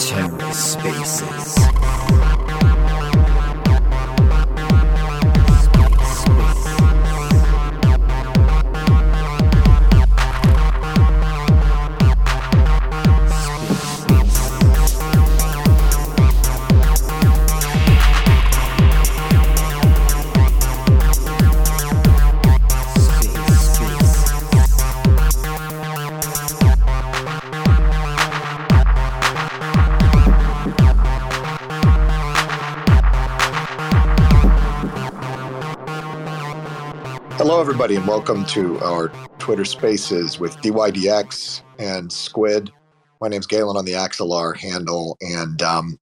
TerraSpaces. Everybody, and welcome to our Twitter Spaces with DYDX and Squid. My name's Galen on the Axelar handle, and um,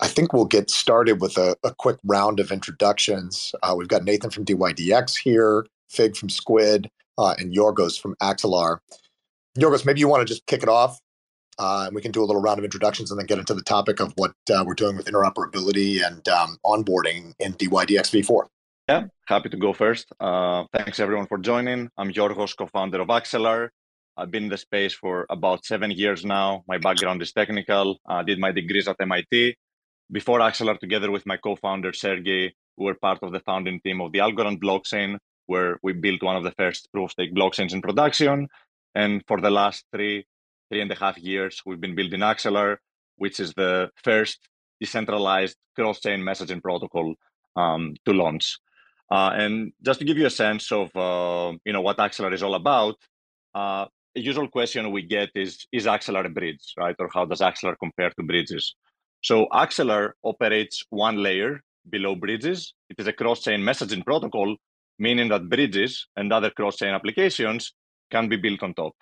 I think we'll get started with a, a quick round of introductions. Uh, we've got Nathan from DYDX here, Fig from Squid, uh, and Yorgos from Axelar. Yorgos, maybe you want to just kick it off, uh, and we can do a little round of introductions and then get into the topic of what uh, we're doing with interoperability and um, onboarding in DYDX v4. Yeah, happy to go first. Uh, thanks everyone for joining. I'm Yorgos, co-founder of Axelar. I've been in the space for about seven years now. My background is technical. I did my degrees at MIT. Before Axelar, together with my co-founder Sergey, we were part of the founding team of the Algorand blockchain, where we built one of the first proof-of-stake blockchains in production. And for the last three, three and a half years, we've been building Axelar, which is the first decentralized cross-chain messaging protocol um, to launch. Uh, and just to give you a sense of uh, you know what Axelar is all about, uh, a usual question we get is is Axelar a bridge, right? Or how does Axelar compare to bridges? So Axelar operates one layer below bridges. It is a cross-chain messaging protocol, meaning that bridges and other cross-chain applications can be built on top.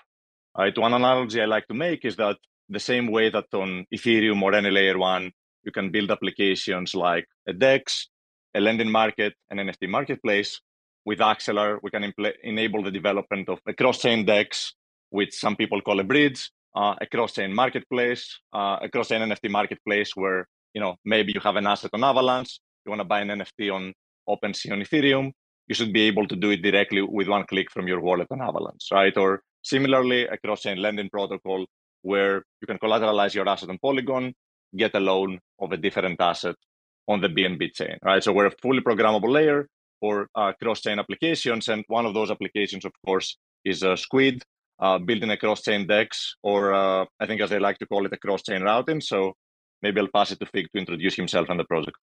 Right? One analogy I like to make is that the same way that on Ethereum or any layer one, you can build applications like a DEX a lending market, an NFT marketplace. With Axelar, we can impl- enable the development of a cross-chain DEX, which some people call a bridge, uh, a cross-chain marketplace, uh, a cross-chain NFT marketplace where you know maybe you have an asset on Avalanche, you want to buy an NFT on OpenSea on Ethereum, you should be able to do it directly with one click from your wallet on Avalanche, right? Or similarly, a cross-chain lending protocol where you can collateralize your asset on Polygon, get a loan of a different asset on the BNB chain, right? So we're a fully programmable layer for uh, cross-chain applications, and one of those applications, of course, is uh, Squid, uh, building a cross-chain DEX, or uh, I think as they like to call it, a cross-chain routing. So maybe I'll pass it to Fig to introduce himself and the project.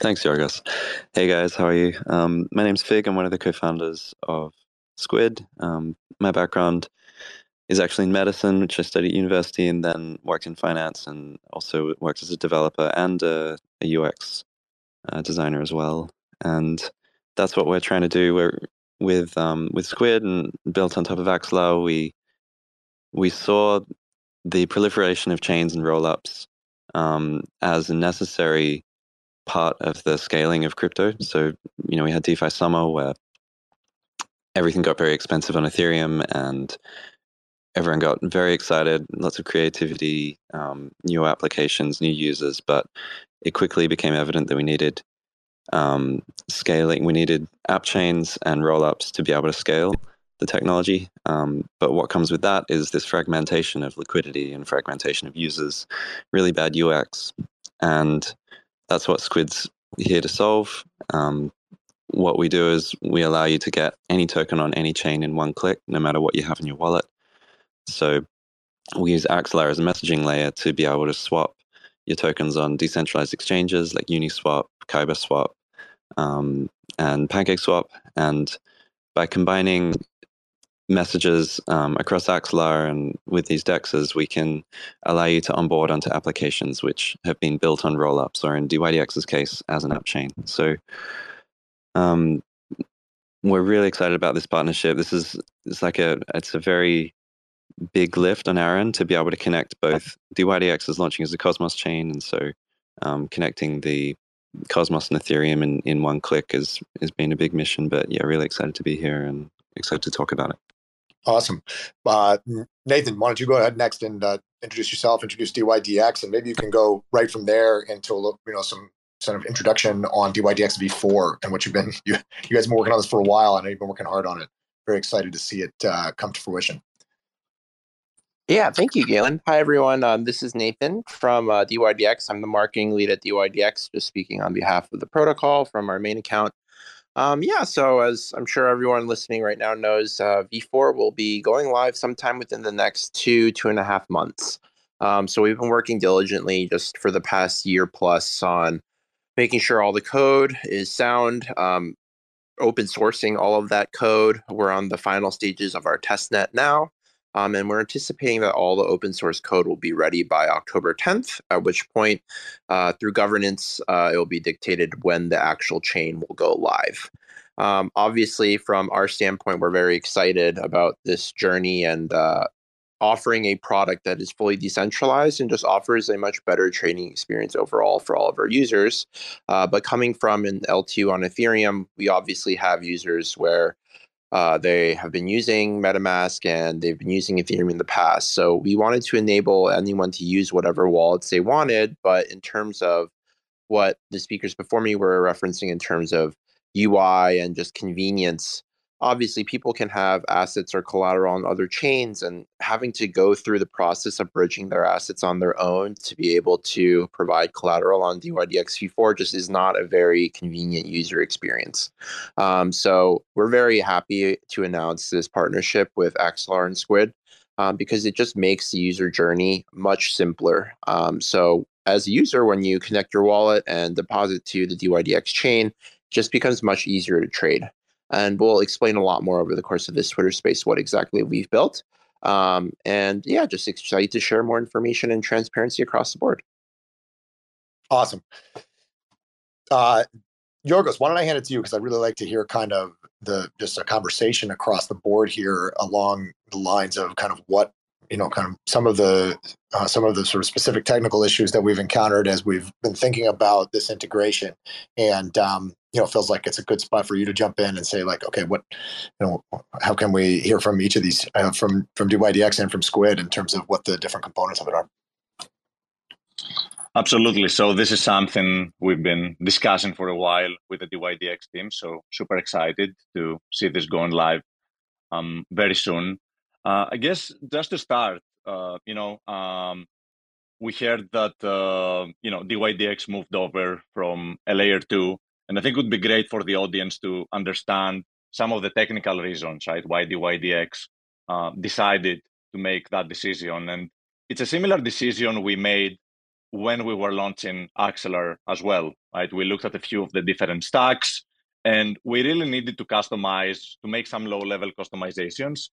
Thanks, Yorgos. Hey guys, how are you? Um, my name's Fig. I'm one of the co-founders of Squid. Um, my background is actually in medicine, which I studied at university, and then worked in finance, and also worked as a developer and a, a UX uh, designer as well. And that's what we're trying to do. We're with um, with Squid and built on top of Axelar. We we saw the proliferation of chains and rollups um, as a necessary part of the scaling of crypto. So you know we had DeFi summer where everything got very expensive on Ethereum and everyone got very excited, lots of creativity, um, new applications, new users, but it quickly became evident that we needed um, scaling. We needed app chains and rollups to be able to scale the technology. Um, but what comes with that is this fragmentation of liquidity and fragmentation of users, really bad UX. And that's what Squid's here to solve. Um, what we do is we allow you to get any token on any chain in one click, no matter what you have in your wallet. So we use Axelar as a messaging layer to be able to swap your tokens on decentralized exchanges like Uniswap, Kyber Swap, um, and PancakeSwap. And by combining messages um, across Axelar and with these dexes, we can allow you to onboard onto applications which have been built on rollups, or in DYDX's case, as an app chain. So um, we're really excited about this partnership. This is it's like a it's a very big lift on our end to be able to connect both DYDX is launching as a Cosmos chain, and so um, connecting the Cosmos and Ethereum in, in one click is has been a big mission. But yeah, really excited to be here and excited to talk about it. Awesome, uh, Nathan. Why don't you go ahead next and uh, introduce yourself, introduce DYDX, and maybe you can go right from there into you know some sort of introduction on DYDX v4 and what you've been you, you guys have been working on this for a while. I know you've been working hard on it. Very excited to see it uh, come to fruition. Yeah, thank you, Galen. Hi, everyone. Um, this is Nathan from uh, DYDX. I'm the marketing lead at DYDX, just speaking on behalf of the protocol from our main account. Um, yeah, so as I'm sure everyone listening right now knows, uh, V4 will be going live sometime within the next two, two and a half months. Um, so we've been working diligently just for the past year plus on making sure all the code is sound, um, open sourcing all of that code. We're on the final stages of our test net now. Um, and we're anticipating that all the open source code will be ready by October 10th, at which point, uh, through governance, uh, it will be dictated when the actual chain will go live. Um, obviously, from our standpoint, we're very excited about this journey and uh, offering a product that is fully decentralized and just offers a much better trading experience overall for all of our users. Uh, but coming from an L2 on Ethereum, we obviously have users where uh, they have been using MetaMask and they've been using Ethereum in the past. So we wanted to enable anyone to use whatever wallets they wanted. But in terms of what the speakers before me were referencing in terms of UI and just convenience, obviously people can have assets or collateral on other chains and having to go through the process of bridging their assets on their own to be able to provide collateral on DYDX v4 just is not a very convenient user experience. Um, so we're very happy to announce this partnership with Axelar and Squid um, because it just makes the user journey much simpler. Um, so as a user, when you connect your wallet and deposit to the DYDX chain, just becomes much easier to trade and we'll explain a lot more over the course of this Twitter space what exactly we've built. Um, and yeah, just excited to share more information and transparency across the board. Awesome. Uh, Yorgos, why don't I hand it to you because I'd really like to hear kind of the just a conversation across the board here along the lines of kind of what you know kind of some of the uh, some of the sort of specific technical issues that we've encountered as we've been thinking about this integration and um, you know feels like it's a good spot for you to jump in and say like okay what you know how can we hear from each of these uh, from from DYDX and from Squid in terms of what the different components of it are Absolutely. So this is something we've been discussing for a while with the DYDX team. So super excited to see this going live um, very soon. Uh, I guess just to start, uh, you know, um, we heard that uh, you know DYDX moved over from a layer two, and I think it would be great for the audience to understand some of the technical reasons, right? Why DYDX uh, decided to make that decision, and it's a similar decision we made when we were launching Axelar as well, right? We looked at a few of the different stacks, and we really needed to customize to make some low-level customizations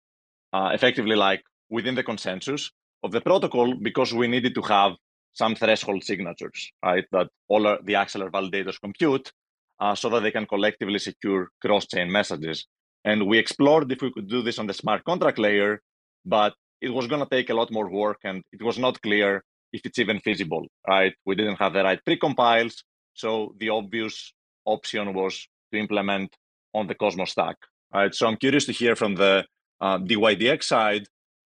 uh, effectively like within the consensus of the protocol because we needed to have some threshold signatures, right? That all the Axelar validators compute uh, so that they can collectively secure cross-chain messages. And we explored if we could do this on the smart contract layer, but it was going to take a lot more work and it was not clear if it's even feasible, right? We didn't have the right precompiles. So the obvious option was to implement on the Cosmos stack, right? So I'm curious to hear from the uh, DYDX side,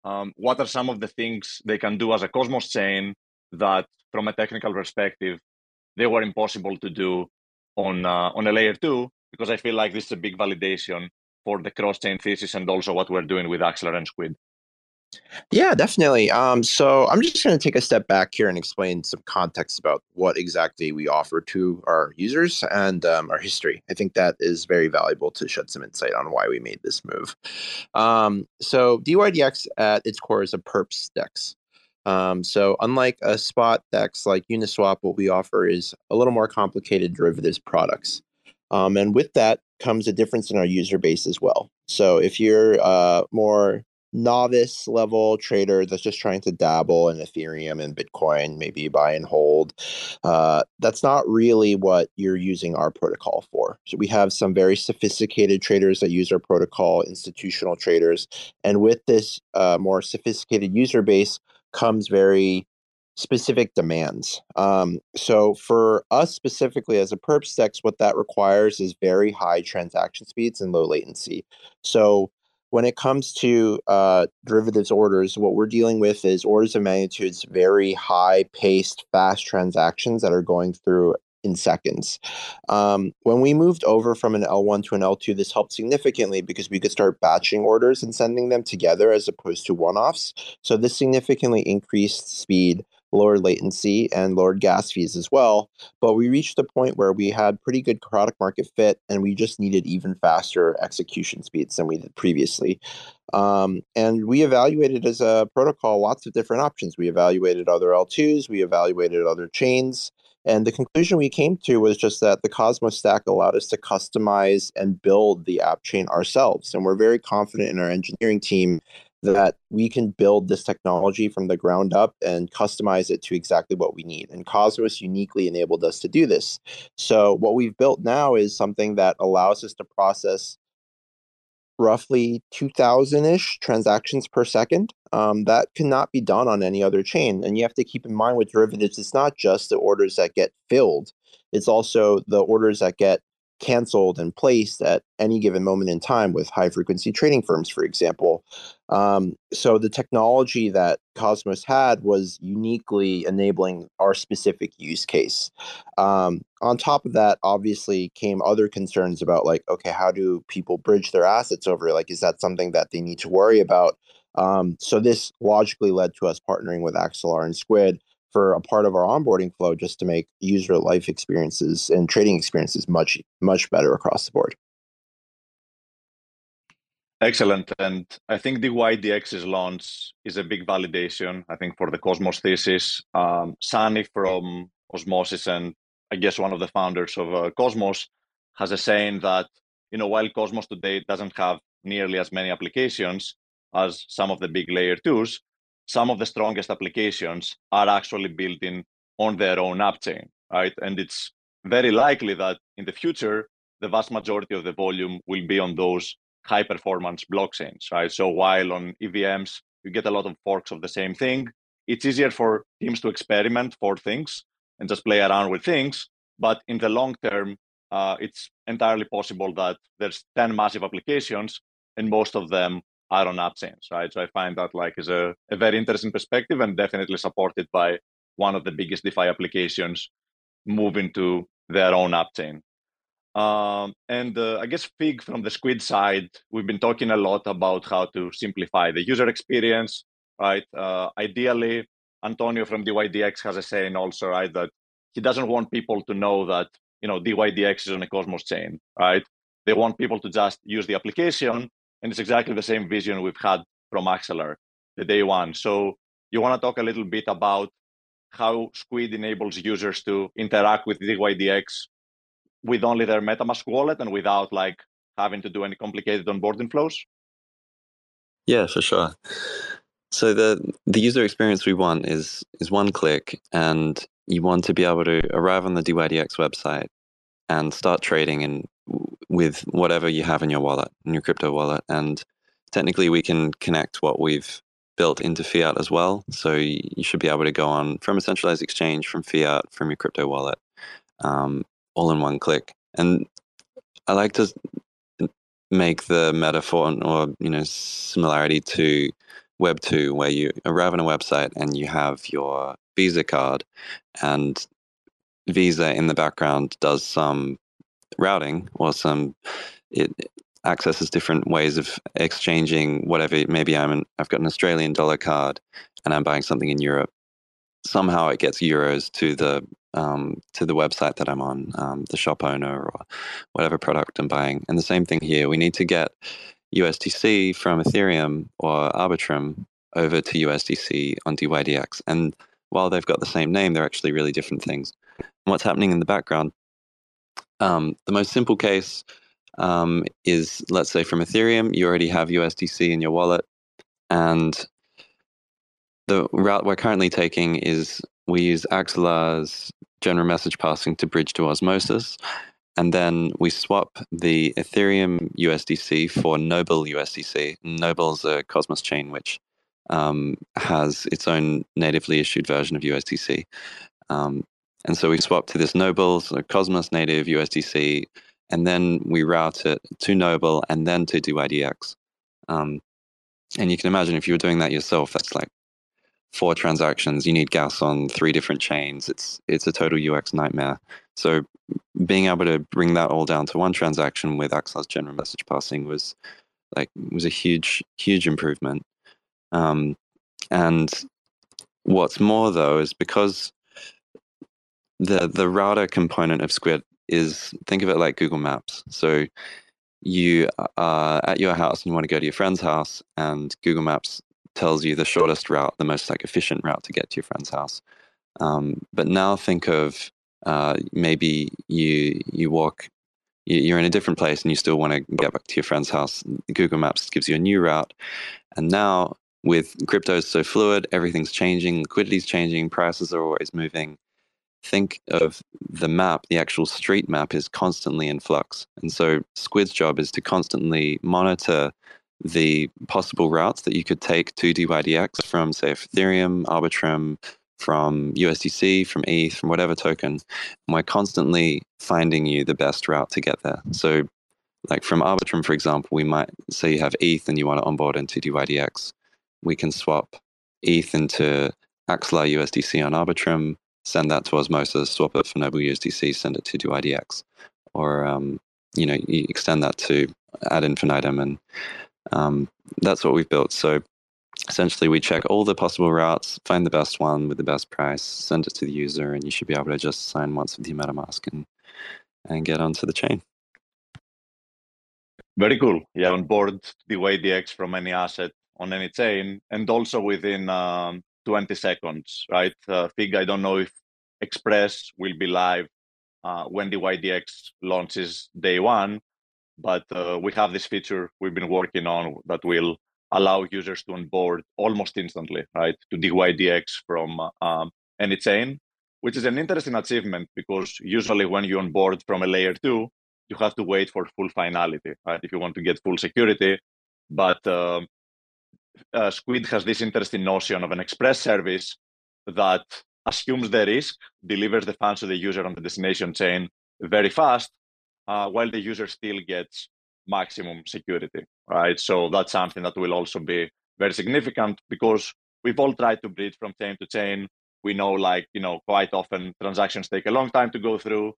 um, what are some of the things they can do as a Cosmos chain that, from a technical perspective, they were impossible to do on uh, on a layer two? Because I feel like this is a big validation for the cross-chain thesis and also what we're doing with Axelar and Squid. Yeah, definitely. Um, so I'm just going to take a step back here and explain some context about what exactly we offer to our users and um, our history. I think that is very valuable to shed some insight on why we made this move. Um, so DYDX at its core is a perps DEX. Um, so unlike a spot DEX like Uniswap, what we offer is a little more complicated derivatives products. Um, and with that comes a difference in our user base as well. So if you're uh, more novice level trader that's just trying to dabble in Ethereum and Bitcoin, maybe buy and hold. Uh, that's not really what you're using our protocol for. So we have some very sophisticated traders that use our protocol, institutional traders, and with this uh, more sophisticated user base comes very specific demands. Um, so for us specifically as a perps DEX, what that requires is very high transaction speeds and low latency. So when it comes to uh, derivatives orders, what we're dealing with is orders of magnitudes very high paced, fast transactions that are going through in seconds. Um, when we moved over from an L1 to an L2, this helped significantly because we could start batching orders and sending them together as opposed to one offs. So this significantly increased speed lower latency and lowered gas fees as well. But we reached a point where we had pretty good product market fit and we just needed even faster execution speeds than we did previously. Um, and we evaluated as a protocol lots of different options. We evaluated other L2s, we evaluated other chains. And the conclusion we came to was just that the Cosmos stack allowed us to customize and build the app chain ourselves. And we're very confident in our engineering team that we can build this technology from the ground up and customize it to exactly what we need. And Cosmos uniquely enabled us to do this. So, what we've built now is something that allows us to process roughly 2,000 ish transactions per second. Um, that cannot be done on any other chain. And you have to keep in mind with derivatives, it's not just the orders that get filled, it's also the orders that get canceled and placed at any given moment in time with high frequency trading firms, for example. Um, so the technology that Cosmos had was uniquely enabling our specific use case. Um, on top of that, obviously came other concerns about like, okay, how do people bridge their assets over? Like, is that something that they need to worry about? Um, so this logically led to us partnering with Axelar and Squid for a part of our onboarding flow just to make user life experiences and trading experiences much much better across the board. Excellent. And I think DYDX's launch is a big validation, I think, for the Cosmos thesis. Um, Sunny from Osmosis and I guess one of the founders of uh, Cosmos has a saying that, you know, while Cosmos today doesn't have nearly as many applications as some of the big layer twos, some of the strongest applications are actually built in on their own app chain, right? And it's very likely that in the future, the vast majority of the volume will be on those high performance blockchains, right? So while on EVMs, you get a lot of forks of the same thing, it's easier for teams to experiment for things and just play around with things. But in the long term, uh, it's entirely possible that there's 10 massive applications and most of them are on app chains, right? So I find that like is a, a very interesting perspective and definitely supported by one of the biggest DeFi applications moving to their own app chain. Um, and uh, I guess Fig from the Squid side, we've been talking a lot about how to simplify the user experience, right? Uh, ideally, Antonio from DYDX has a saying also, right, that he doesn't want people to know that you know DYDX is on a Cosmos chain, right? They want people to just use the application and it's exactly the same vision we've had from Axelar, the day one. So you want to talk a little bit about how Squid enables users to interact with DYDX with only their MetaMask wallet and without like having to do any complicated onboarding flows? Yeah, for sure. So the the user experience we want is is one click, and you want to be able to arrive on the DYDX website and start trading in with whatever you have in your wallet, in your crypto wallet. And technically, we can connect what we've built into fiat as well. So you should be able to go on from a centralized exchange, from fiat, from your crypto wallet, um, all in one click. And I like to make the metaphor or you know similarity to Web two, where you arrive on a website and you have your Visa card, and Visa in the background does some routing or some it accesses different ways of exchanging whatever maybe i'm an, i've got an australian dollar card and i'm buying something in europe. Somehow it gets euros to the um, to the website that i'm on um, the shop owner or whatever product i'm buying. And the same thing here we need to get USDC from ethereum or arbitrum over to usdc on dydx and while they've got the same name they're actually really different things. And what's happening in the background um, the most simple case um, is, let's say, from Ethereum, you already have USDC in your wallet, and the route we're currently taking is we use Axelar's general message passing to bridge to Osmosis, and then we swap the Ethereum USDC for Noble USDC. Noble's a Cosmos chain which um, has its own natively issued version of USDC. Um, and so we swap to this Noble, so Cosmos native USDC, and then we route it to Noble and then to DYDX. Um, and you can imagine if you were doing that yourself, that's like four transactions. You need gas on three different chains. It's it's a total UX nightmare. So being able to bring that all down to one transaction with Axelar's general message passing was like was a huge huge improvement. Um, and what's more though is because the the router component of Squid is think of it like Google Maps. So you are at your house and you want to go to your friend's house, and Google Maps tells you the shortest route, the most like efficient route to get to your friend's house. Um, but now think of uh, maybe you you walk you're in a different place and you still want to get back to your friend's house. Google Maps gives you a new route, and now with crypto is so fluid, everything's changing, liquidity's changing, prices are always moving think of the map, the actual street map is constantly in flux. And so Squid's job is to constantly monitor the possible routes that you could take to DYDX from, say, Ethereum, Arbitrum, from USDC, from ETH, from whatever token. And we're constantly finding you the best route to get there. So, like from Arbitrum, for example, we might say you have ETH and you want to onboard into DYDX. We can swap ETH into Axelar USDC on Arbitrum send that to Osmosis, swap it for Noble USDC, send it to do DYDX, or um, you know, you extend that to ad infinitum, and um, that's what we've built. So essentially, we check all the possible routes, find the best one with the best price, send it to the user, and you should be able to just sign once with your MetaMask and and get onto the chain. Very cool. Yeah, on board the DYDX from any asset on any chain, and also within um, 20 seconds, right? Uh, Fig, I don't know if Express will be live uh, when DYDX launches day one, but uh, we have this feature we've been working on that will allow users to onboard almost instantly, right, to DYDX from um, any chain, which is an interesting achievement because usually when you onboard from a layer two, you have to wait for full finality, right, if you want to get full security. But um, uh, Squid has this interesting notion of an express service that assumes the risk, delivers the funds to the user on the destination chain very fast, uh, while the user still gets maximum security, right? So that's something that will also be very significant because we've all tried to bridge from chain to chain. We know, like, you know, quite often transactions take a long time to go through.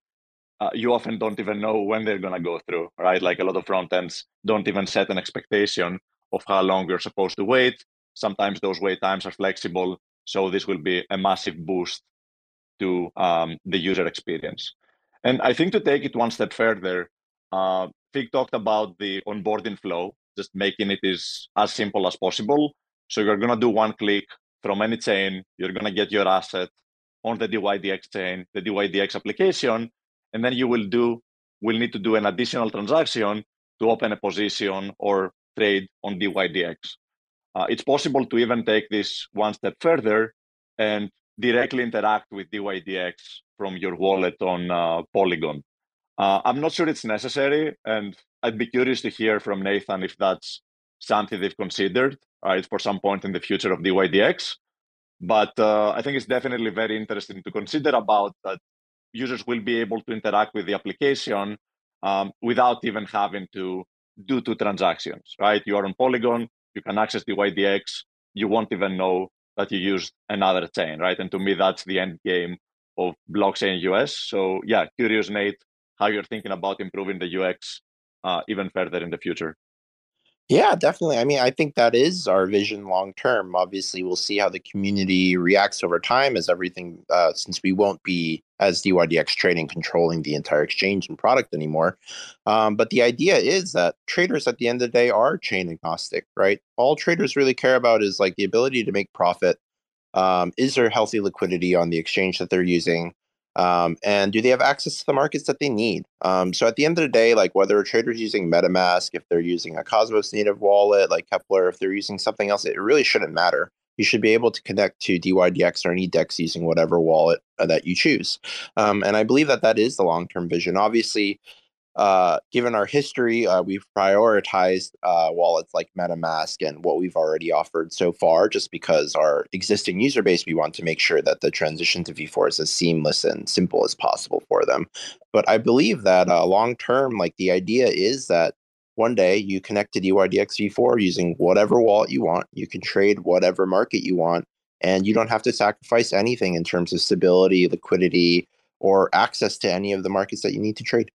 Uh, you often don't even know when they're going to go through, right? Like a lot of front ends don't even set an expectation of how long you're supposed to wait. Sometimes those wait times are flexible. So this will be a massive boost to um, the user experience. And I think to take it one step further, uh, Fig talked about the onboarding flow, just making it is as simple as possible. So you're going to do one click from any chain. You're going to get your asset on the DYDX chain, the DYDX application, and then you will do will need to do an additional transaction to open a position or trade on DYDX. Uh, it's possible to even take this one step further and directly interact with DYDX from your wallet on uh, Polygon. Uh, I'm not sure it's necessary, and I'd be curious to hear from Nathan if that's something they've considered right, for some point in the future of DYDX. But uh, I think it's definitely very interesting to consider about that users will be able to interact with the application um, without even having to do two transactions, right? You are on Polygon, you can access DYDX, you won't even know that you used another chain, right? And to me, that's the end game of blockchain UX. So yeah, curious, Nate, how you're thinking about improving the UX uh, even further in the future. Yeah, definitely. I mean, I think that is our vision long term. Obviously, we'll see how the community reacts over time as everything, uh, since we won't be as DYDX trading controlling the entire exchange and product anymore. Um, but the idea is that traders at the end of the day are chain agnostic, right? All traders really care about is like the ability to make profit. Um, is there healthy liquidity on the exchange that they're using? Um, and do they have access to the markets that they need? Um, so at the end of the day, like whether a trader's using MetaMask, if they're using a Cosmos native wallet like Keplr, if they're using something else, it really shouldn't matter. You should be able to connect to DYDX or any DEX using whatever wallet uh, that you choose. Um, and I believe that that is the long term vision. Obviously, uh, given our history, uh, we've prioritized uh, wallets like MetaMask and what we've already offered so far, just because our existing user base, we want to make sure that the transition to V4 is as seamless and simple as possible for them. But I believe that uh, long term, like the idea is that one day you connect to DYDX V4 using whatever wallet you want. You can trade whatever market you want. and you don't have to sacrifice anything in terms of stability, liquidity, or access to any of the markets that you need to trade.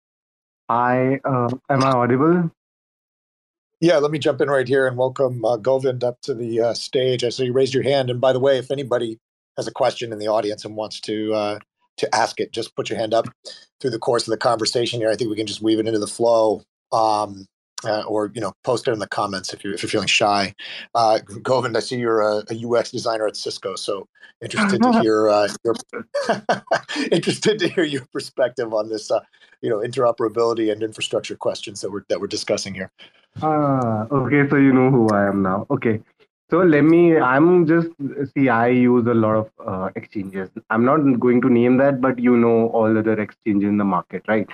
I uh, am I audible? Yeah, let me jump in right here and welcome uh, Govind up to the uh, stage. I saw you raised your hand, and by the way, if anybody has a question in the audience and wants to uh, to ask it, just put your hand up through the course of the conversation here. I think we can just weave it into the flow. Um, uh, or you know post it in the comments if you're if you're feeling shy. Uh, Govind, I see you're a, a UX designer at Cisco, so interested to hear uh, your interested to hear your perspective on this, uh, you know, interoperability and infrastructure questions that we're that we're discussing here. Ah, okay, so you know who I am now. Okay, so let me. I'm just see. I use a lot of uh, exchanges. I'm not going to name that, but you know all other exchanges in the market, right?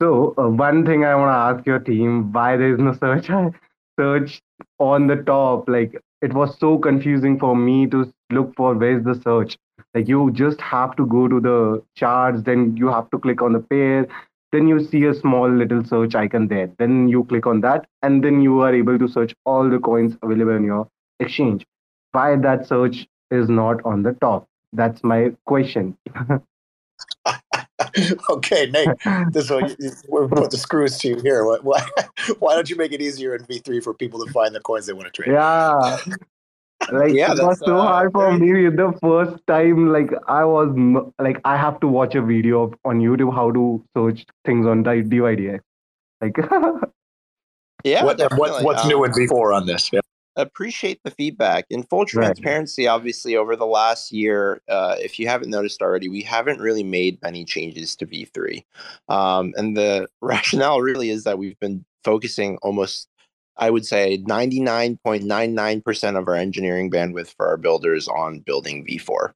So uh, one thing I want to ask your team: why there is no search search on the top? Like it was so confusing for me to look for where's the search. Like you just have to go to the charts, then you have to click on the pair, then you see a small little search icon there. Then you click on that, and then you are able to search all the coins available in your exchange. Why that search is not on the top? That's my question. okay, Nate, this one we're put the screws to you here. Why, why don't you make it easier in V3 for people to find the coins they want to trade? Yeah. Like yeah, it was so uh, hard for me the first time. Like I was like I have to watch a video on YouTube how to search things on the DYDX. Like yeah, what, what, what's um, new in V4 on this? Yeah appreciate the feedback. In full transparency, right. obviously, over the last year, uh, if you haven't noticed already, we haven't really made many changes to V3. Um, and the rationale really is that we've been focusing almost I would say 99.99% of our engineering bandwidth for our builders on building V4.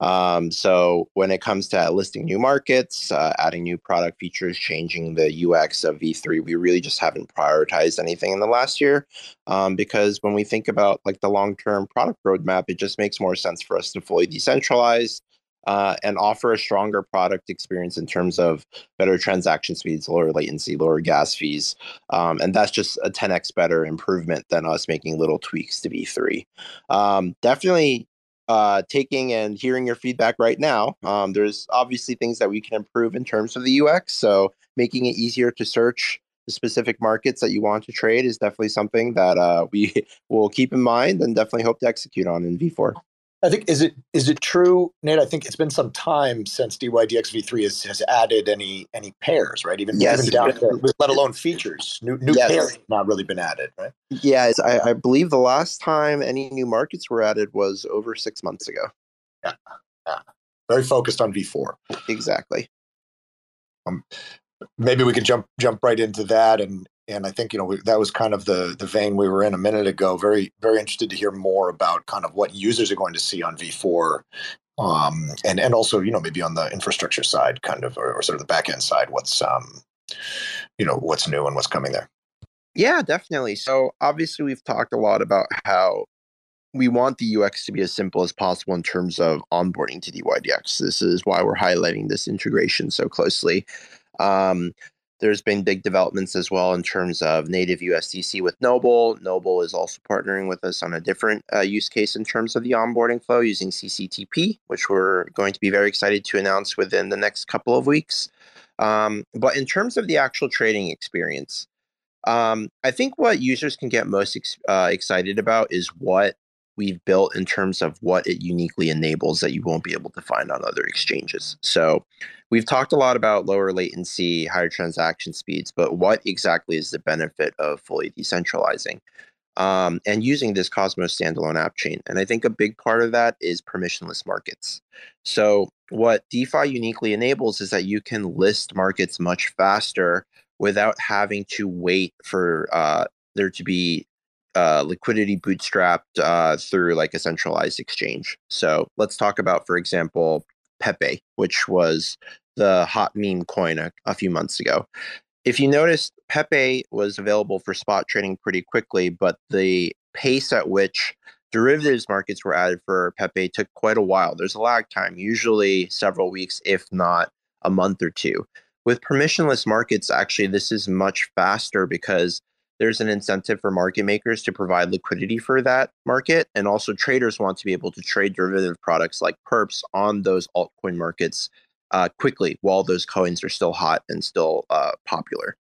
Um, so when it comes to listing new markets, uh, adding new product features, changing the UX of V3, we really just haven't prioritized anything in the last year um, because when we think about like the long-term product roadmap, it just makes more sense for us to fully decentralize uh, and offer a stronger product experience in terms of better transaction speeds, lower latency, lower gas fees. Um, and that's just a 10x better improvement than us making little tweaks to V3. Um, definitely uh, taking and hearing your feedback right now. Um, there's obviously things that we can improve in terms of the UX. So making it easier to search the specific markets that you want to trade is definitely something that uh, we will keep in mind and definitely hope to execute on in V4. I think is it is it true, Nate? I think it's been some time since DYDX V3 has, has added any any pairs, right? Even, yes. even down to, let alone features. New new yes. pairs not really been added, right? Yeah, I, I, believe the last time any new markets were added was over six months ago. Yeah, yeah. very focused on V4. Exactly. Um, maybe we could jump jump right into that and and I think you know we, that was kind of the the vein we were in a minute ago. Very very interested to hear more about kind of what users are going to see on V4, um, and and also you know maybe on the infrastructure side, kind of or, or sort of the back end side, what's um, you know what's new and what's coming there. Yeah, definitely. So obviously we've talked a lot about how we want the UX to be as simple as possible in terms of onboarding to DYDX. This is why we're highlighting this integration so closely. Um, there's been big developments as well in terms of native USDC with Noble. Noble is also partnering with us on a different uh, use case in terms of the onboarding flow using CCTP, which we're going to be very excited to announce within the next couple of weeks. Um, but in terms of the actual trading experience, um, I think what users can get most ex- uh, excited about is what we've built in terms of what it uniquely enables that you won't be able to find on other exchanges. So we've talked a lot about lower latency, higher transaction speeds, but what exactly is the benefit of fully decentralizing? Um, and using this Cosmos standalone app chain. And I think a big part of that is permissionless markets. So, what DeFi uniquely enables is that you can list markets much faster without having to wait for uh, there to be uh, liquidity bootstrapped uh, through like a centralized exchange. So let's talk about, for example, Pepe, which was the hot meme coin a, a few months ago. If you noticed, Pepe was available for spot trading pretty quickly, but the pace at which derivatives markets were added for Pepe took quite a while. There's a lag time, usually several weeks, if not a month or two. With permissionless markets, actually, this is much faster because there's an incentive for market makers to provide liquidity for that market. And also, traders want to be able to trade derivative products like perps on those altcoin markets uh, quickly while those coins are still hot and still uh, popular.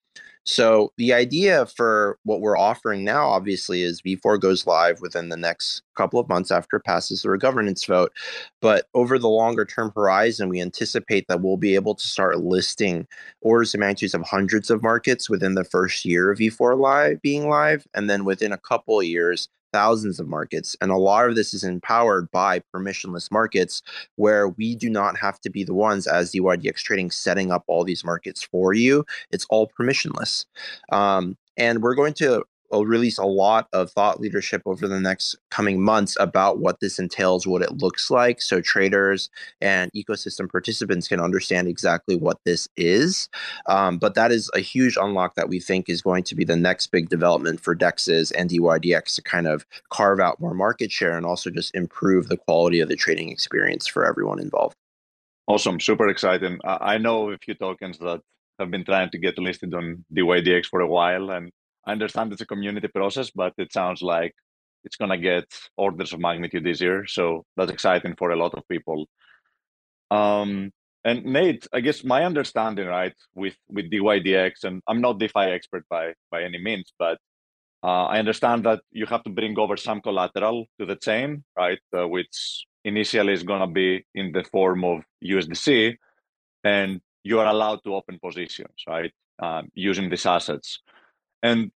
So the idea for what we're offering now, obviously, is V4 goes live within the next couple of months after it passes through a governance vote. But over the longer term horizon, we anticipate that we'll be able to start listing orders of magnitudes of hundreds of markets within the first year of V4 live being live, and then within a couple of years, thousands of markets. And a lot of this is empowered by permissionless markets where we do not have to be the ones as DYDX trading setting up all these markets for you. It's all permissionless. Um, and we're going to will release a lot of thought leadership over the next coming months about what this entails, what it looks like, so traders and ecosystem participants can understand exactly what this is. Um, but that is a huge unlock that we think is going to be the next big development for DEXs and DYDX to kind of carve out more market share and also just improve the quality of the trading experience for everyone involved. Awesome, super exciting. I know a few tokens that have been trying to get listed on DYDX for a while, and I understand it's a community process, but it sounds like it's going to get orders of magnitude easier. So that's exciting for a lot of people. Um, and Nate, I guess my understanding, right, with with DYDX, and I'm not DeFi expert by by any means, but uh, I understand that you have to bring over some collateral to the chain, right, uh, which initially is going to be in the form of USDC, and you are allowed to open positions, right, uh, using these assets. And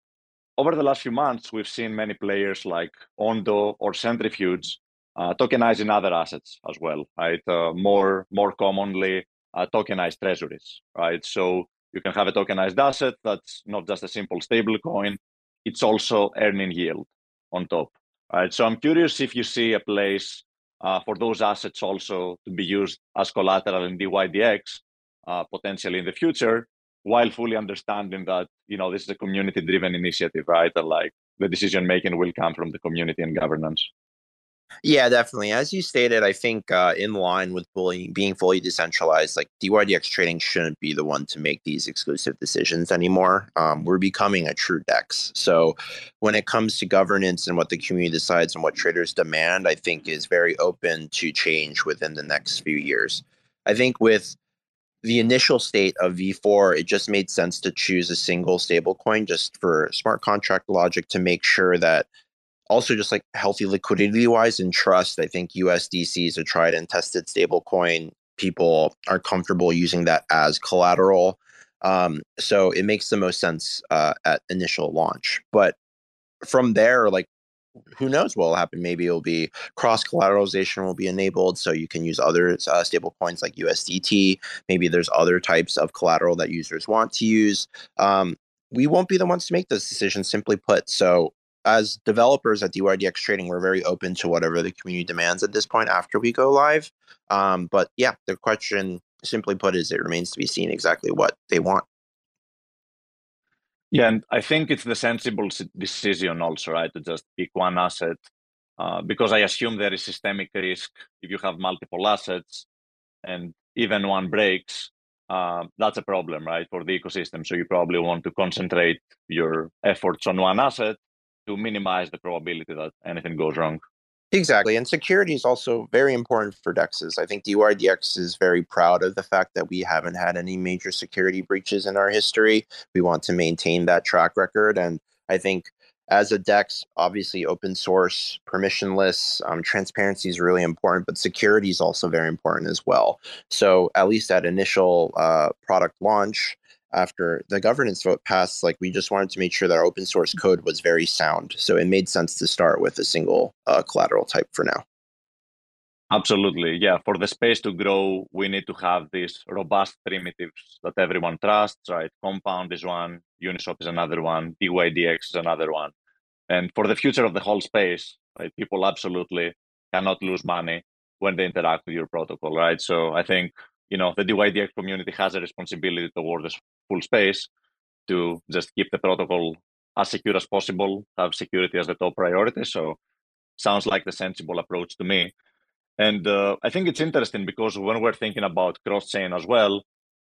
over the last few months, we've seen many players like Ondo or Centrifuge uh, tokenizing other assets as well, right? Uh, more more commonly, uh, tokenized treasuries, right? So you can have a tokenized asset that's not just a simple stable coin; it's also earning yield on top, right? So I'm curious if you see a place uh, for those assets also to be used as collateral in DYDX uh, potentially in the future, while fully understanding that you know this is a community driven initiative right? And like the decision making will come from the community and governance. Yeah definitely. As you stated i think uh, in line with fully, being fully decentralized like dydx trading shouldn't be the one to make these exclusive decisions anymore. Um, we're becoming a true dex so when it comes to governance and what the community decides and what traders demand i think is very open to change within the next few years. I think with the initial state of V4, it just made sense to choose a single stablecoin just for smart contract logic to make sure that also just like healthy liquidity wise and trust. I think USDC is a tried and tested stablecoin. People are comfortable using that as collateral. Um, so it makes the most sense uh, at initial launch. But from there, like who knows what will happen? Maybe it'll be cross collateralization will be enabled, so you can use other uh, stable coins like USDT. Maybe there's other types of collateral that users want to use. Um, we won't be the ones to make those decisions, simply put. So, as developers at DYDX Trading, we're very open to whatever the community demands at this point after we go live. Um, but yeah, the question, simply put, is it remains to be seen exactly what they want. Yeah, and I think it's the sensible decision also, right, to just pick one asset uh, because I assume there is systemic risk if you have multiple assets and even one breaks. Uh, that's a problem, right, for the ecosystem. So you probably want to concentrate your efforts on one asset to minimize the probability that anything goes wrong. Exactly. And security is also very important for DEXs. I think DYDX is very proud of the fact that we haven't had any major security breaches in our history. We want to maintain that track record. And I think as a DEX, obviously open source, permissionless, um, transparency is really important, but security is also very important as well. So at least at initial uh, product launch, after the governance vote passed, like we just wanted to make sure that our open source code was very sound. So it made sense to start with a single uh, collateral type for now. Absolutely. Yeah. For the space to grow, we need to have these robust primitives that everyone trusts, right? Compound is one, Uniswap is another one, DYDX is another one. And for the future of the whole space, right, people absolutely cannot lose money when they interact with your protocol, right? So I think, you know, the DYDX community has a responsibility towards full space to just keep the protocol as secure as possible, have security as the top priority. So sounds like the sensible approach to me. And uh, I think it's interesting because when we're thinking about cross chain as well,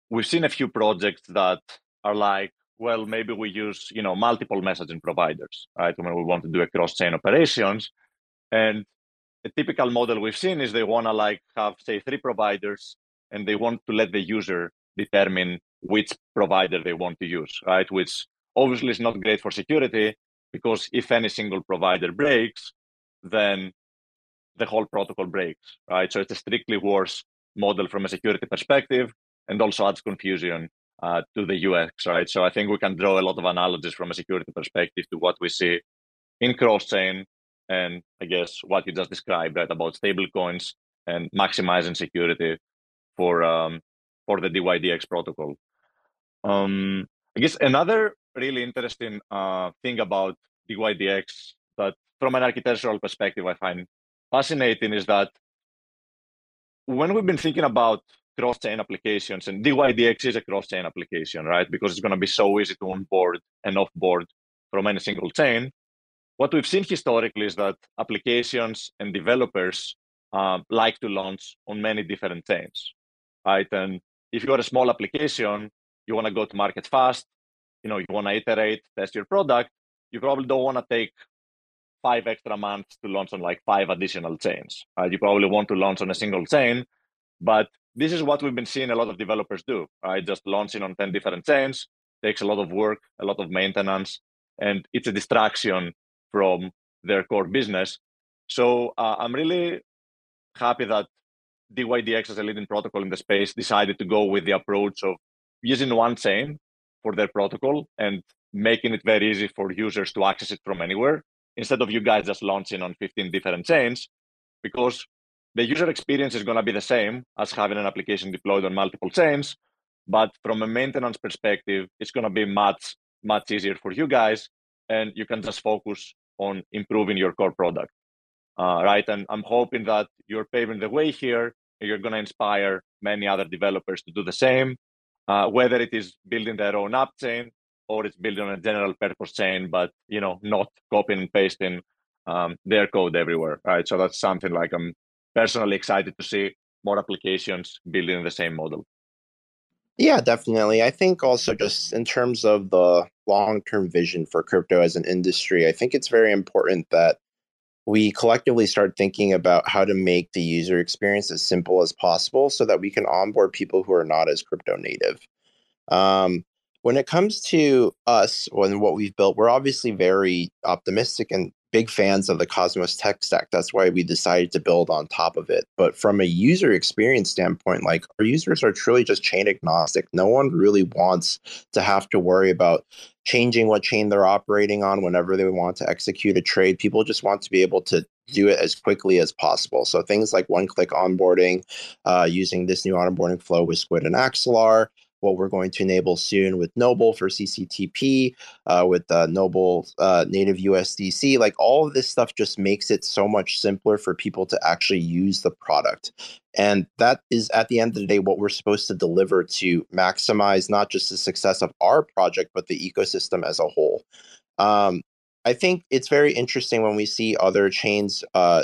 we've seen a few projects that are like well, maybe we use you know multiple messaging providers, right? When we want to do a cross-chain operations, and a typical model we've seen is they want to like have say three providers, and they want to let the user determine which provider they want to use, right? Which obviously is not great for security because if any single provider breaks, then the whole protocol breaks, right? So it's a strictly worse model from a security perspective and also adds confusion uh, to the UX, right? So I think we can draw a lot of analogies from a security perspective to what we see in cross-chain and I guess what you just described, right, about stablecoins and maximizing security for um, for the DYDX protocol. Um, I guess another really interesting uh, thing about DYDX that, from an architectural perspective, I find fascinating is that when we've been thinking about cross-chain applications, and DYDX is a cross-chain application, right? Because it's going to be so easy to onboard and offboard from any single chain. What we've seen historically is that applications and developers uh, like to launch on many different chains, right? And if you're a small application, you want to go to market fast, you know, you want to iterate, test your product, you probably don't want to take five extra months to launch on like five additional chains. You probably want to launch on a single chain, but this is what we've been seeing a lot of developers do, right? Just launching on 10 different chains takes a lot of work, a lot of maintenance, and it's a distraction from their core business. So uh, I'm really happy that DYDX as a leading protocol in the space decided to go with the approach of using one chain for their protocol and making it very easy for users to access it from anywhere instead of you guys just launching on 15 different chains because the user experience is going to be the same as having an application deployed on multiple chains but from a maintenance perspective it's going to be much much easier for you guys and you can just focus on improving your core product uh, right and i'm hoping that you're paving the way here you're going to inspire many other developers to do the same uh, whether it is building their own app chain or it's building a general purpose chain, but you know, not copying and pasting um, their code everywhere, right? So that's something like I'm personally excited to see more applications building the same model. Yeah, definitely. I think also just in terms of the long-term vision for crypto as an industry, I think it's very important that we collectively start thinking about how to make the user experience as simple as possible so that we can onboard people who are not as crypto native. Um, when it comes to us and what we've built, we're obviously very optimistic and big fans of the Cosmos tech stack. That's why we decided to build on top of it. But from a user experience standpoint, like our users are truly just chain agnostic. No one really wants to have to worry about changing what chain they're operating on whenever they want to execute a trade. People just want to be able to do it as quickly as possible. So things like one-click onboarding, uh, using this new onboarding flow with Squid and Axelar, what we're going to enable soon with Noble for CCTP, uh, with uh, Noble uh, native USDC. Like all of this stuff just makes it so much simpler for people to actually use the product. And that is at the end of the day what we're supposed to deliver to maximize not just the success of our project, but the ecosystem as a whole. Um, I think it's very interesting when we see other chains uh,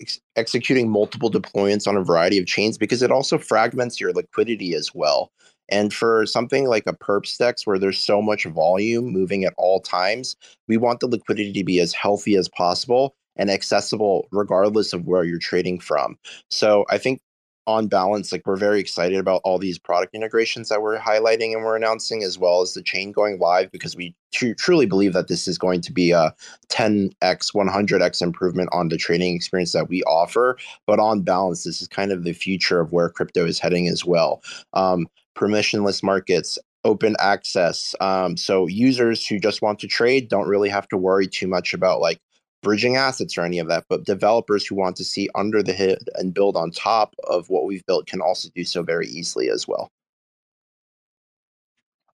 ex- executing multiple deployments on a variety of chains because it also fragments your liquidity as well. And for something like a perps DEX where there's so much volume moving at all times, we want the liquidity to be as healthy as possible and accessible regardless of where you're trading from. So I think on balance, like we're very excited about all these product integrations that we're highlighting and we're announcing, as well as the chain going live, because we tr- truly believe that this is going to be a 10x, 100x improvement on the trading experience that we offer. But on balance, this is kind of the future of where crypto is heading as well. Um, permissionless markets, open access. Um, so users who just want to trade don't really have to worry too much about like bridging assets or any of that. But developers who want to see under the hood and build on top of what we've built can also do so very easily as well.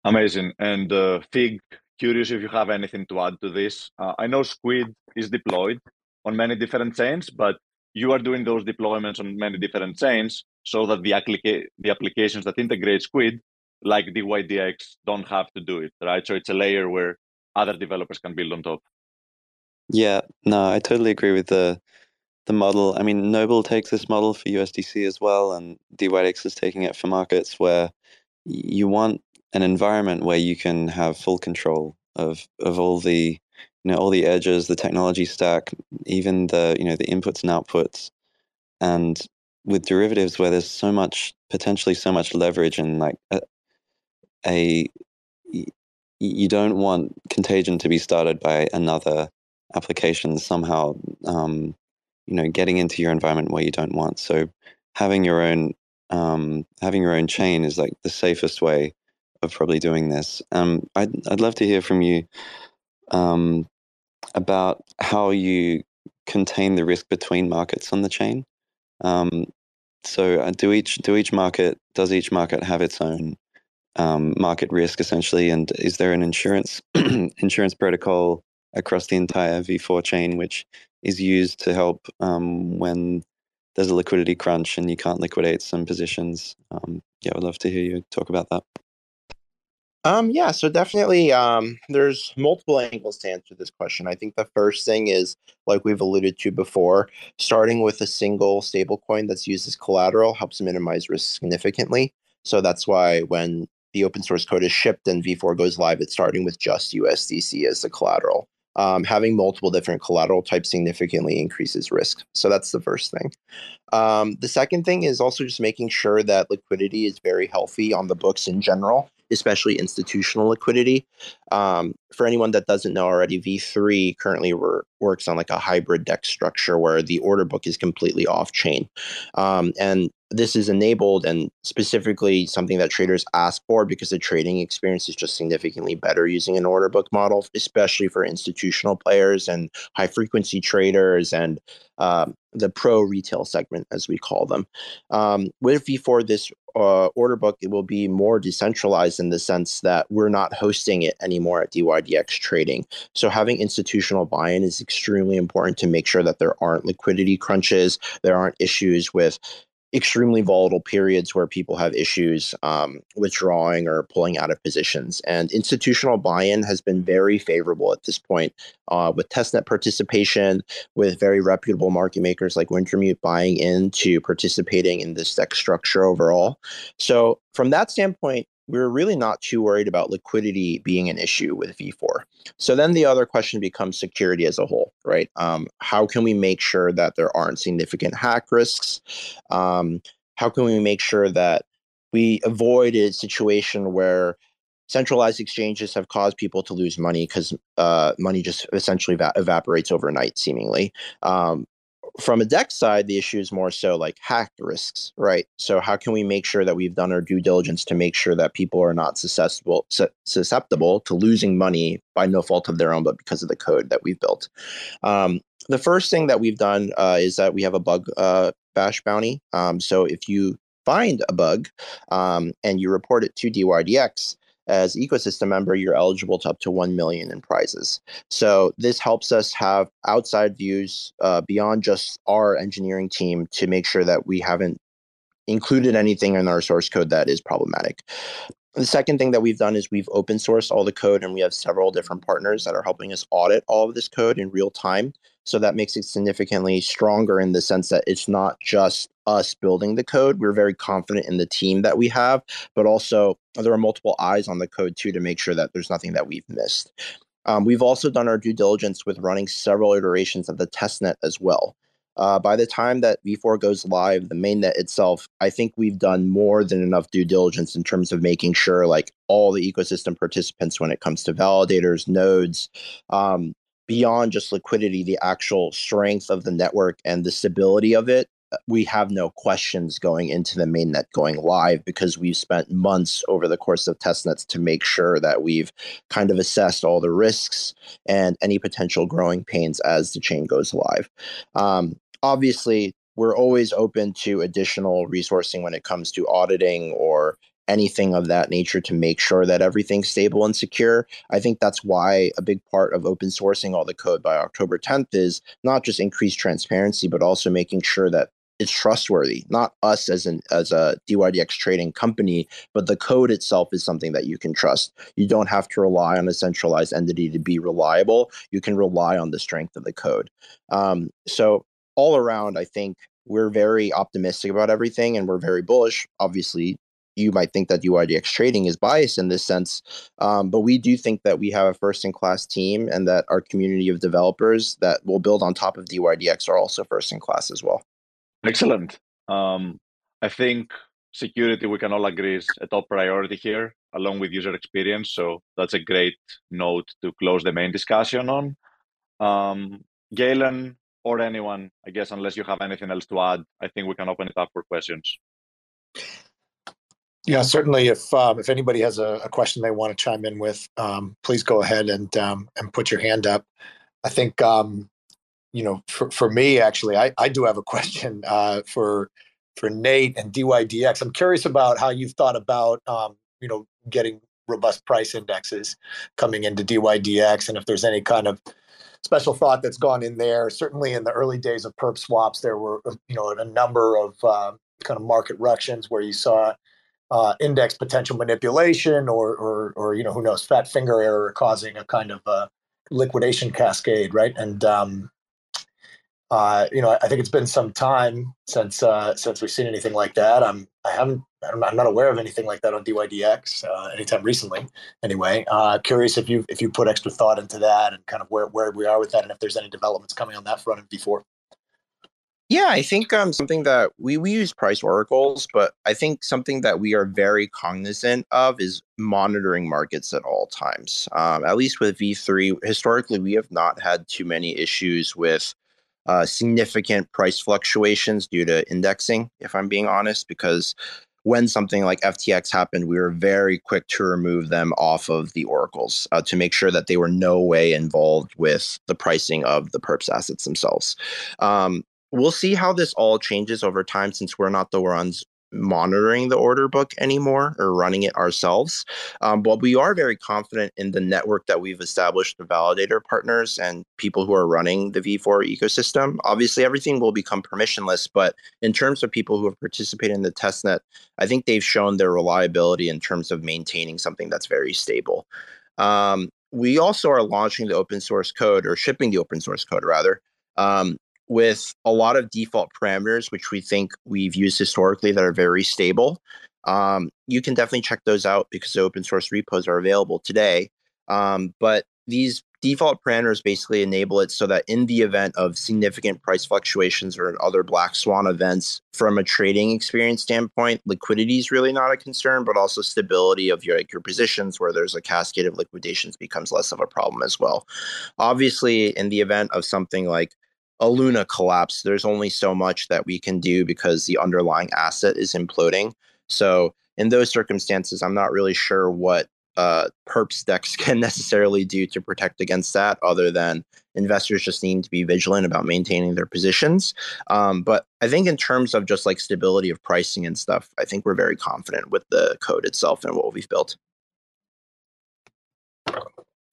Amazing. And uh, Fig, curious if you have anything to add to this. Uh, I know Squid is deployed on many different chains, but you are doing those deployments on many different chains so that the, applica- the applications that integrate Squid, like DYDX, don't have to do it, right? So it's a layer where other developers can build on top. Yeah, no, I totally agree with the the model. I mean, Noble takes this model for USDC as well, and DYDX is taking it for markets where you want an environment where you can have full control of of all the you know all the edges, the technology stack, even the you know the inputs and outputs, and with derivatives where there's so much potentially so much leverage and like a, a you don't want contagion to be started by another application somehow um, you know getting into your environment where you don't want. So having your own um, having your own chain is like the safest way of probably doing this. Um, I'd, I'd love to hear from you um, about how you contain the risk between markets on the chain um, so uh, do each do each market does each market have its own um, market risk essentially, and is there an insurance insurance protocol across the entire V4 chain which is used to help um, when there's a liquidity crunch and you can't liquidate some positions? Um, yeah, I would love to hear you talk about that. Um, yeah, so definitely um, there's multiple angles to answer this question. I think the first thing is, like we've alluded to before, starting with a single stablecoin that's used as collateral helps minimize risk significantly. So that's why when the open source code is shipped and V4 goes live, it's starting with just USDC as the collateral. Um, having multiple different collateral types significantly increases risk. So that's the first thing. Um, the second thing is also just making sure that liquidity is very healthy on the books in general especially institutional liquidity. Um, for anyone that doesn't know already, V3 currently works on like a hybrid DEX structure where the order book is completely off chain. Um, and this is enabled and specifically something that traders ask for because the trading experience is just significantly better using an order book model, especially for institutional players and high frequency traders and um, the pro retail segment, as we call them. Um, with V4, this uh, order book it will be more decentralized in the sense that we're not hosting it anymore at DYDX trading. So having institutional buy-in is extremely important to make sure that there aren't liquidity crunches, there aren't issues with extremely volatile periods where people have issues um, withdrawing or pulling out of positions. And institutional buy in has been very favorable at this point uh, with testnet participation, with very reputable market makers like Wintermute buying into participating in this DEX structure overall. So, from that standpoint, we're really not too worried about liquidity being an issue with V4. So then the other question becomes security as a whole, right? Um, how can we make sure that there aren't significant hack risks? Um, how can we make sure that we avoid a situation where centralized exchanges have caused people to lose money because uh, money just essentially va- evaporates overnight, seemingly. Um, from a DEX side, the issue is more so like hack risks, right? So how can we make sure that we've done our due diligence to make sure that people are not susceptible susceptible to losing money by no fault of their own, but because of the code that we've built? Um, the first thing that we've done uh, is that we have a bug uh, bash bounty. Um, so if you find a bug um, and you report it to DYDX, as ecosystem member, you're eligible to up to 1 million in prizes. So this helps us have outside views uh, beyond just our engineering team to make sure that we haven't included anything in our source code that is problematic. The second thing that we've done is we've open sourced all the code and we have several different partners that are helping us audit all of this code in real time. So that makes it significantly stronger in the sense that it's not just us building the code. We're very confident in the team that we have, but also there are multiple eyes on the code too to make sure that there's nothing that we've missed. Um, we've also done our due diligence with running several iterations of the testnet as well. Uh, by the time that V4 goes live, the mainnet itself, I think we've done more than enough due diligence in terms of making sure like all the ecosystem participants when it comes to validators, nodes, um, beyond just liquidity, the actual strength of the network and the stability of it we have no questions going into the mainnet going live because we've spent months over the course of testnets to make sure that we've kind of assessed all the risks and any potential growing pains as the chain goes live. Um, obviously, we're always open to additional resourcing when it comes to auditing or anything of that nature to make sure that everything's stable and secure. I think that's why a big part of open sourcing all the code by October 10th is not just increased transparency, but also making sure that it's trustworthy not us as an as a dydx trading company but the code itself is something that you can trust. You don't have to rely on a centralized entity to be reliable. You can rely on the strength of the code. Um, so all around i think we're very optimistic about everything and we're very bullish obviously you might think that DYDX trading is biased in this sense, um, but we do think that we have a first in class team and that our community of developers that will build on top of DYDX are also first in class as well. Excellent. Um, I think security, we can all agree, is a top priority here, along with user experience. So that's a great note to close the main discussion on. Um, Galen or anyone, I guess, unless you have anything else to add, I think we can open it up for questions. Yeah, certainly. If um, if anybody has a, a, question they want to chime in with, um, please go ahead and um, and put your hand up. I think um, you know, for, for me actually, I, I do have a question uh, for for Nate and DYDX. I'm curious about how you've thought about um, you know getting robust price indexes coming into DYDX, and if there's any kind of special thought that's gone in there. Certainly, in the early days of perp swaps, there were you know a number of uh, kind of market ructions where you saw uh, index potential manipulation or, or, or, you know, who knows, fat finger error causing a kind of uh, liquidation cascade, right? And um, uh, you know, I think it's been some time since uh, since we've seen anything like that. I'm I haven't I'm not aware of anything like that on DYDX uh, anytime recently. Anyway, uh, curious if you if you put extra thought into that and kind of where where we are with that, and if there's any developments coming on that front in V4. Yeah, I think um, something that we, we use price oracles, but I think something that we are very cognizant of is monitoring markets at all times. Um, at least with V3, historically, we have not had too many issues with uh, significant price fluctuations due to indexing, if I'm being honest, because when something like FTX happened, we were very quick to remove them off of the oracles uh, to make sure that they were no way involved with the pricing of the perps assets themselves. Um, we'll see how this all changes over time since we're not the ones monitoring the order book anymore or running it ourselves. Um, but we are very confident in the network that we've established with validator partners and people who are running the V4 ecosystem. Obviously, everything will become permissionless, but in terms of people who have participated in the testnet, I think they've shown their reliability in terms of maintaining something that's very stable. Um, we also are launching the open source code or shipping the open source code rather um, with a lot of default parameters, which we think we've used historically that are very stable. Um, you can definitely check those out because the open source repos are available today. Um, but these default parameters basically enable it so that in the event of significant price fluctuations or other black swan events, from a trading experience standpoint, liquidity is really not a concern, but also stability of your like your positions where there's a cascade of liquidations becomes less of a problem as well. Obviously, in the event of something like a Luna collapse, there's only so much that we can do because the underlying asset is imploding. So in those circumstances, I'm not really sure what uh, perps DEX can necessarily do to protect against that, other than investors just need to be vigilant about maintaining their positions. Um, but I think in terms of just like stability of pricing and stuff, I think we're very confident with the code itself and what we've built.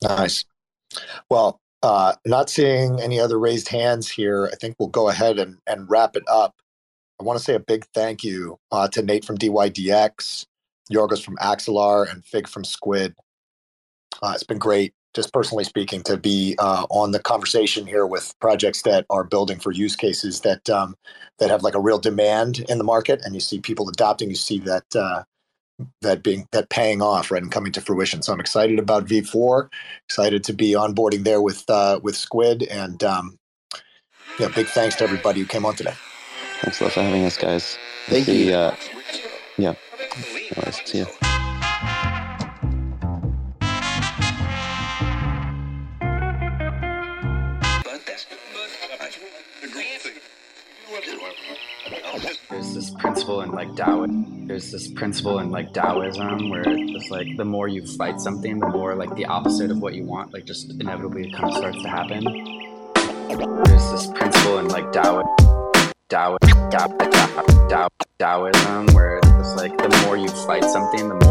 Nice. Well, uh, not seeing any other raised hands here. I think we'll go ahead and, and wrap it up. I want to say a big thank you uh, to Nate from DYDX, Yorgos from Axelar, and Fig from Squid. Uh, it's been great, just personally speaking, to be uh, on the conversation here with projects that are building for use cases that um, that have like a real demand in the market, and you see people adopting. You see that uh, that being that paying off right and coming to fruition. So I'm excited about V4. Excited to be onboarding there with uh, with Squid and um, yeah, big thanks to everybody who came on today. Thanks a lot for having us, guys. Thank you. Uh, yeah. Nice. See you. There's this principle in like Taoism. There's this principle in like Taoism where it's just like the more you fight something, the more like the opposite of what you want, like just inevitably kind of starts to happen. There's this principle in like Taoism. Tao, Tao, Tao, Taoism, where it's just like the more you fight something, the more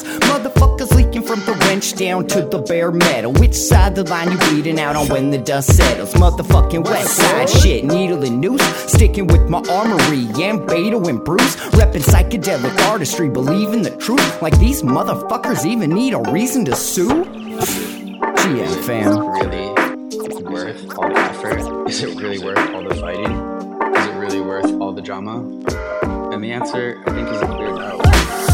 Motherfuckers leaking from the wrench down to the bare metal. Which side the line you bleeding out on when the dust settles? Motherfucking west side shit, needle and noose. Sticking with my armory and Beto and Bruce. Reppin' psychedelic artistry, believing the truth. Like these motherfuckers even need a reason to sue? GM fam. really worth all the effort? Is it really worth all the fighting? Is it really worth all the drama? And the answer, I think, is a clear no.